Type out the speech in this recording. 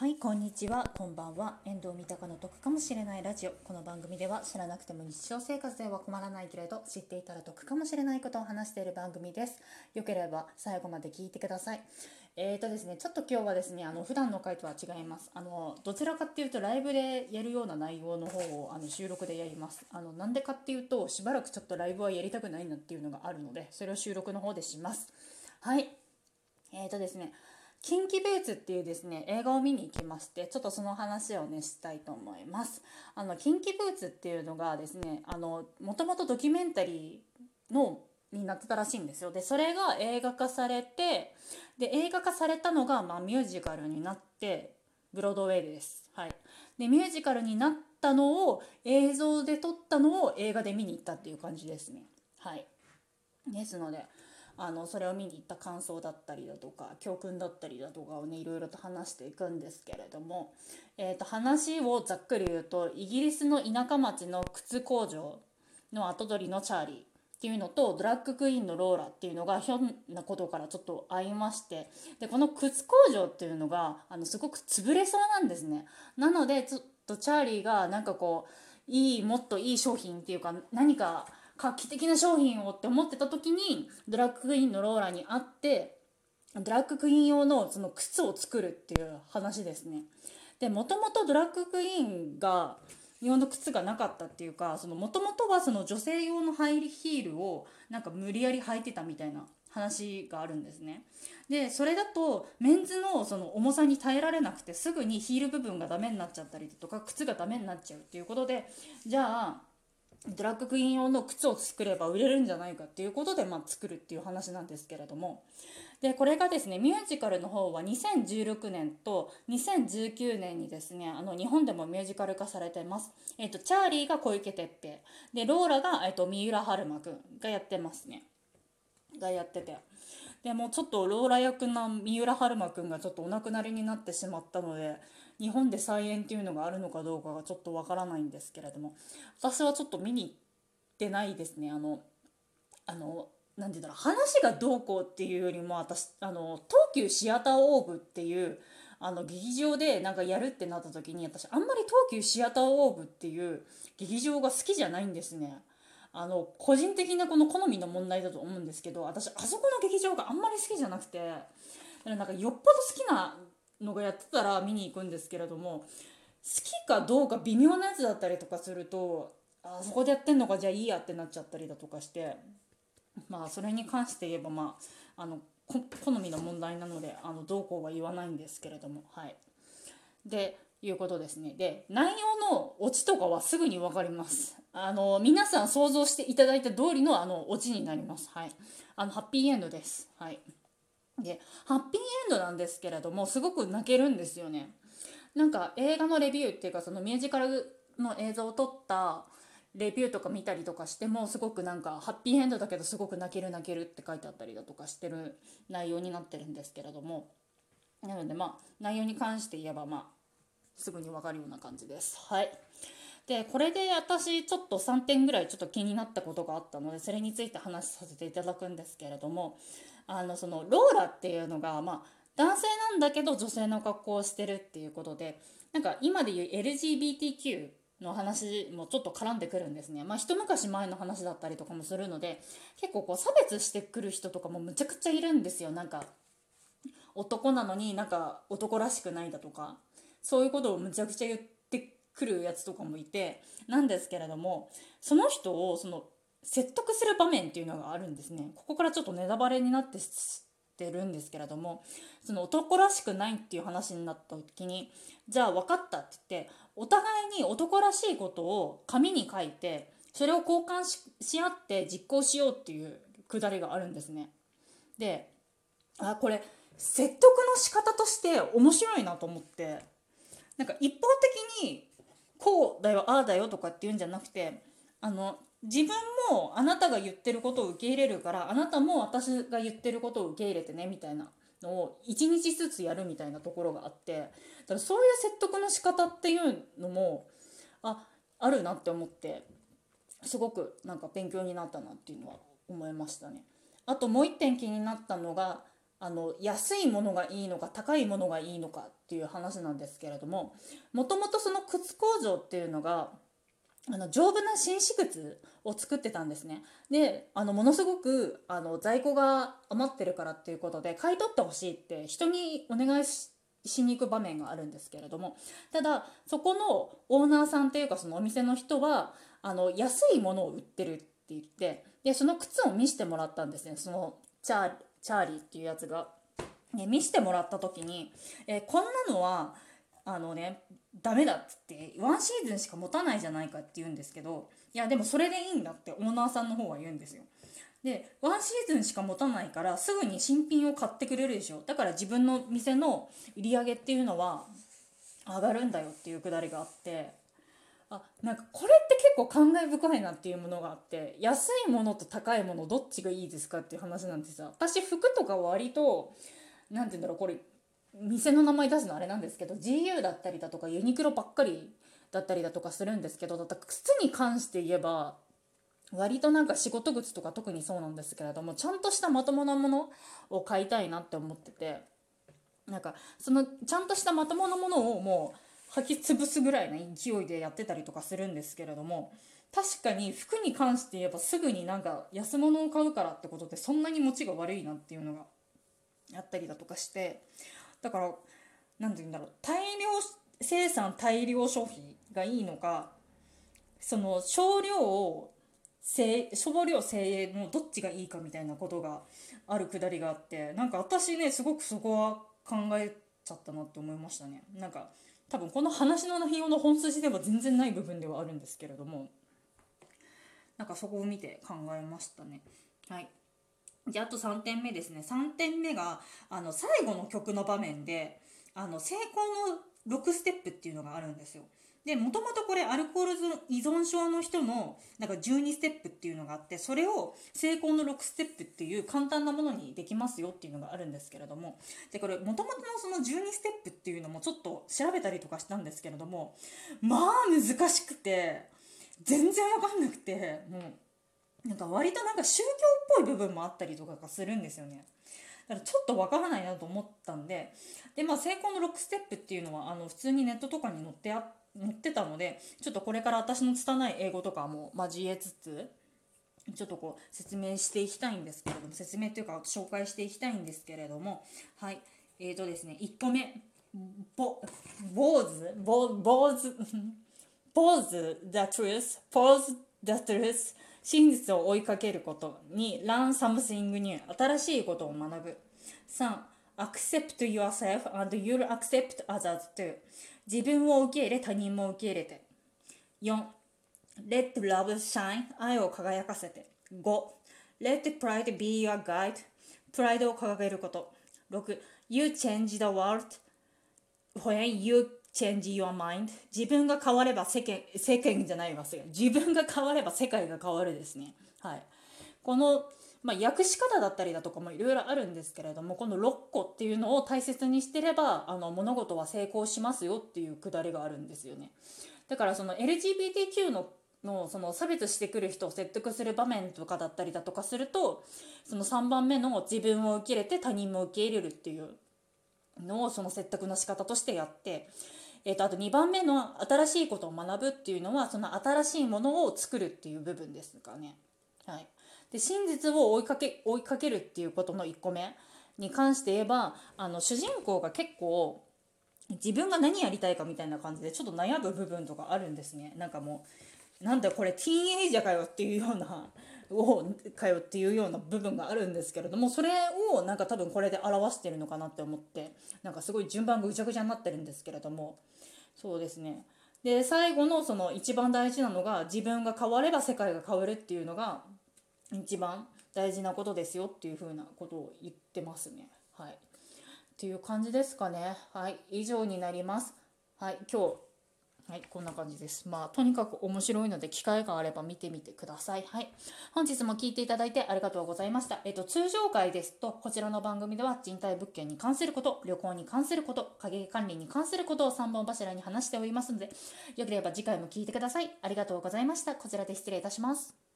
はいこんにちは。こんばんは。遠藤三鷹の得かもしれないラジオ。この番組では知らなくても日常生活では困らないけれど知っていたら得かもしれないことを話している番組です。よければ最後まで聞いてください。えーとですねちょっと今日はですねあの普段の回とは違います。あのどちらかっていうとライブでやるような内容の方をあの収録でやります。あのなんでかっていうとしばらくちょっとライブはやりたくないなっていうのがあるのでそれを収録の方でします。はい。えーとですねキンキブーツっていうですね映画を見に行きましてちょっとその話をねしたいと思います。あのキンキブーツっていうのがですねあのもともとドキュメンタリーのになってたらしいんですよ。でそれが映画化されてで映画化されたのが、まあ、ミュージカルになってブロードウェイです。はい。でミュージカルになったのを映像で撮ったのを映画で見に行ったっていう感じですね。はい。ですのであのそれを見に行った感想だったりだとか教訓だったりだとかをねいろいろと話していくんですけれども、えー、と話をざっくり言うとイギリスの田舎町の靴工場の跡取りのチャーリーっていうのとドラッグクイーンのローラっていうのがひょんなことからちょっと合いましてでこの靴工場っていうのがあのすごく潰れそうなんですね。なのでちょっとチャーリーがなんかこういいもっといい商品っていうか何か画期的な商品をって思ってた時にドラッグクイーンのローラに会ってドラッグクイーン用のその靴を作るっていう話ですね。でもともとドラッグクイーンが用の靴がなかったっていうかもともとはその女性用のハイヒールをなんか無理やり履いてたみたいな話があるんですね。でそれだとメンズのその重さに耐えられなくてすぐにヒール部分がダメになっちゃったりとか靴がダメになっちゃうっていうことでじゃあドラッグクイーン用の靴を作れば売れるんじゃないかっていうことで、まあ、作るっていう話なんですけれども。でこれがですねミュージカルの方は2016年と2019年にですねあの日本でもミュージカル化されてます、えーと、チャーリーが小池徹平。でローラが、えーと、三浦春馬くんがやってますね。がやっててでもちょっとローラ役の三浦春馬くんがちょっとお亡くなりになってしまったので日本で再演っていうのがあるのかどうかがちょっとわからないんですけれども私はちょっと見に行ってないですねあのあの何て言うんだろう話がどうこうっていうよりも私あの東急シアターオーブっていうあの劇場でなんかやるってなった時に私あんまり東急シアターオーブっていう劇場が好きじゃないんですね。あの個人的なこの好みの問題だと思うんですけど私あそこの劇場があんまり好きじゃなくてなんかよっぽど好きなのがやってたら見に行くんですけれども好きかどうか微妙なやつだったりとかするとあそこでやってんのかじゃあいいやってなっちゃったりだとかしてまあそれに関して言えばまああの好みの問題なのであのどうこうは言わないんですけれどもはい。でいうことですね。で内容のオチとかはすぐに分かります。あの皆さん想像していただいた通りのあのオチになります。はい。あのハッピーエンドです。はい。でハッピーエンドなんですけれどもすごく泣けるんですよね。なんか映画のレビューっていうかそのミュージカルの映像を撮ったレビューとか見たりとかしてもすごくなんかハッピーエンドだけどすごく泣ける泣けるって書いてあったりだとかしてる内容になってるんですけれども。なのでまあ内容に関して言えばまあすぐに分かるような感じですはいでこれで私ちょっと3点ぐらいちょっと気になったことがあったのでそれについて話させていただくんですけれどもあのそのローラっていうのが、まあ、男性なんだけど女性の格好をしてるっていうことでなんか今で言う LGBTQ の話もちょっと絡んでくるんですね。まあ一昔前の話だったりとかもするので結構こう差別してくる人とかもむちゃくちゃいるんですよ。なんか男なのになんか男らしくないだとかそういうことをむちゃくちゃ言ってくるやつとかもいてなんですけれどもその人をその説得する場面っていうのがあるんですねここからちょっとネタバレになっててるんですけれどもその男らしくないっていう話になった時にじゃあ分かったって言ってお互いに男らしいことを紙に書いてそれを交換し合って実行しようっていうくだりがあるんですね。であこれ説得の仕方として面白いなと思ってなんか一方的にこうだよああだよとかって言うんじゃなくてあの自分もあなたが言ってることを受け入れるからあなたも私が言ってることを受け入れてねみたいなのを一日ずつやるみたいなところがあってだからそういう説得の仕方っていうのもああるなって思ってすごくなんか勉強になったなっていうのは思いましたね。あともう一点気になったのがあの安いものがいいのか高いものがいいのかっていう話なんですけれどももともとその靴工場っていうのがあの丈夫な紳士靴を作ってたんですね。であのものすごくあの在庫が余ってるからっていうことで買い取ってほしいって人にお願いししに行く場面があるんですけれどもただそこのオーナーさんっていうかそのお店の人はあの安いものを売ってるって言ってでその靴を見せてもらったんですね。そのチャーチャーリーっていうやつが。ね、見せてもらった時に、えー、こんなのはあのねダメだっつってワンシーズンしか持たないじゃないかって言うんですけどいやでもそれでいいんだってオーナーさんの方は言うんですよ。でワンシーズンしか持たないからすぐに新品を買ってくれるでしょだから自分の店の売り上げっていうのは上がるんだよっていうくだりがあってあなんかこれって結構感慨深いなっていうものがあって安いものと高いものどっちがいいですかっていう話なんですよ私服とか割と何て言うんだろうこれ店の名前出すのあれなんですけど GU だったりだとかユニクロばっかりだったりだとかするんですけどだった靴に関して言えば割となんか仕事靴とか特にそうなんですけれどもちゃんとしたまともなものを買いたいなって思っててなんかそのちゃんとしたまともなものをもう履き潰すぐらいな勢いでやってたりとかするんですけれども確かに服に関して言えばすぐになんか安物を買うからってことでそんなに持ちが悪いなっていうのがあったりだとかしてだから何て言うんだろう大量生産大量消費がいいのかその少量を少量精鋭のどっちがいいかみたいなことがあるくだりがあってなんか私ねすごくそこは考えちゃったなって思いましたね。なんか多分この話の内容の本筋では全然ない部分ではあるんですけれども。なんかそこを見て考えましたね。はい。であと3点目ですね。3点目があの最後の曲の場面であの成功の6ステップっていうのがあるんですよ。でもともとこれアルコール依存症の人のなんか12ステップっていうのがあってそれを成功の6ステップっていう簡単なものにできますよっていうのがあるんですけれどもでこれもともとのその12ステップっていうのもちょっと調べたりとかしたんですけれどもまあ難しくて全然わかんなくてもうなんか割となんか宗教っぽい部分もあったりとかがするんですよね。だからちょっとわからないなと思ったんでで、まあ、成功の6ステップっていうのはあの普通にネットとかに載ってあ載ってたのでちょっとこれから私の拙い英語とかも交えつつちょっとこう説明していきたいんですけれども説明というか紹介していきたいんですけれどもはい。えーとですね1個目。ぼ坊主？坊主？坊主？The truth pose the truth 真実を追いかけることに learn something new 新しいことを学ぶ3 accept yourself and you'll accept others too 自分を受け入れ他人も受け入れて4 Let love shine 愛を輝かせて5 Let pride be your guide プライドを掲げること6 You change the world when you change your mind. 自分が変われば世間世間じゃないますよ自分が変われば世界が変わるですね。はい。このまあ、訳し方だったりだとかもいろいろあるんですけれどもこの6個っていうのを大切にしてればあの物事は成功しますよっていうくだりがあるんですよね。だからその LGBTQ ののその差別してくる人を説得する場面とかだったりだとかするとその3番目の自分を受け入れて他人も受け入れるっていうのをその説得の仕方としてやって、えー、とあと2番目の新しいことを学ぶっていうのはその新しいものを作るっていう部分ですかね。はい、で真実を追いかけ追いかけるっていうことの1個目に関して言えばあの主人公が結構自分が何やりたいかみたいな感じでちょっと悩む部分とかあるんですねなんかもうなんだこれティーンエイジャーかよっていうようなをかよっていうような部分があるんですけれどもそれをなんか多分これで表してるのかなって思ってなんかすごい順番ぐちゃぐちゃになってるんですけれどもそうですねで最後のその一番大事なのが自分が変われば世界が変わるっていうのが一番大事なことですよっていうふうなことを言ってますね。はい。っていう感じですかね。はい。以上になります。はい。今日、はい、こんな感じです。まあ、とにかく面白いので、機会があれば見てみてください。はい。本日も聞いていただいてありがとうございました。えっと、通常回ですと、こちらの番組では賃貸物件に関すること、旅行に関すること、家計管理に関することを3本柱に話しておりますので、よければ次回も聞いてください。ありがとうございました。こちらで失礼いたします。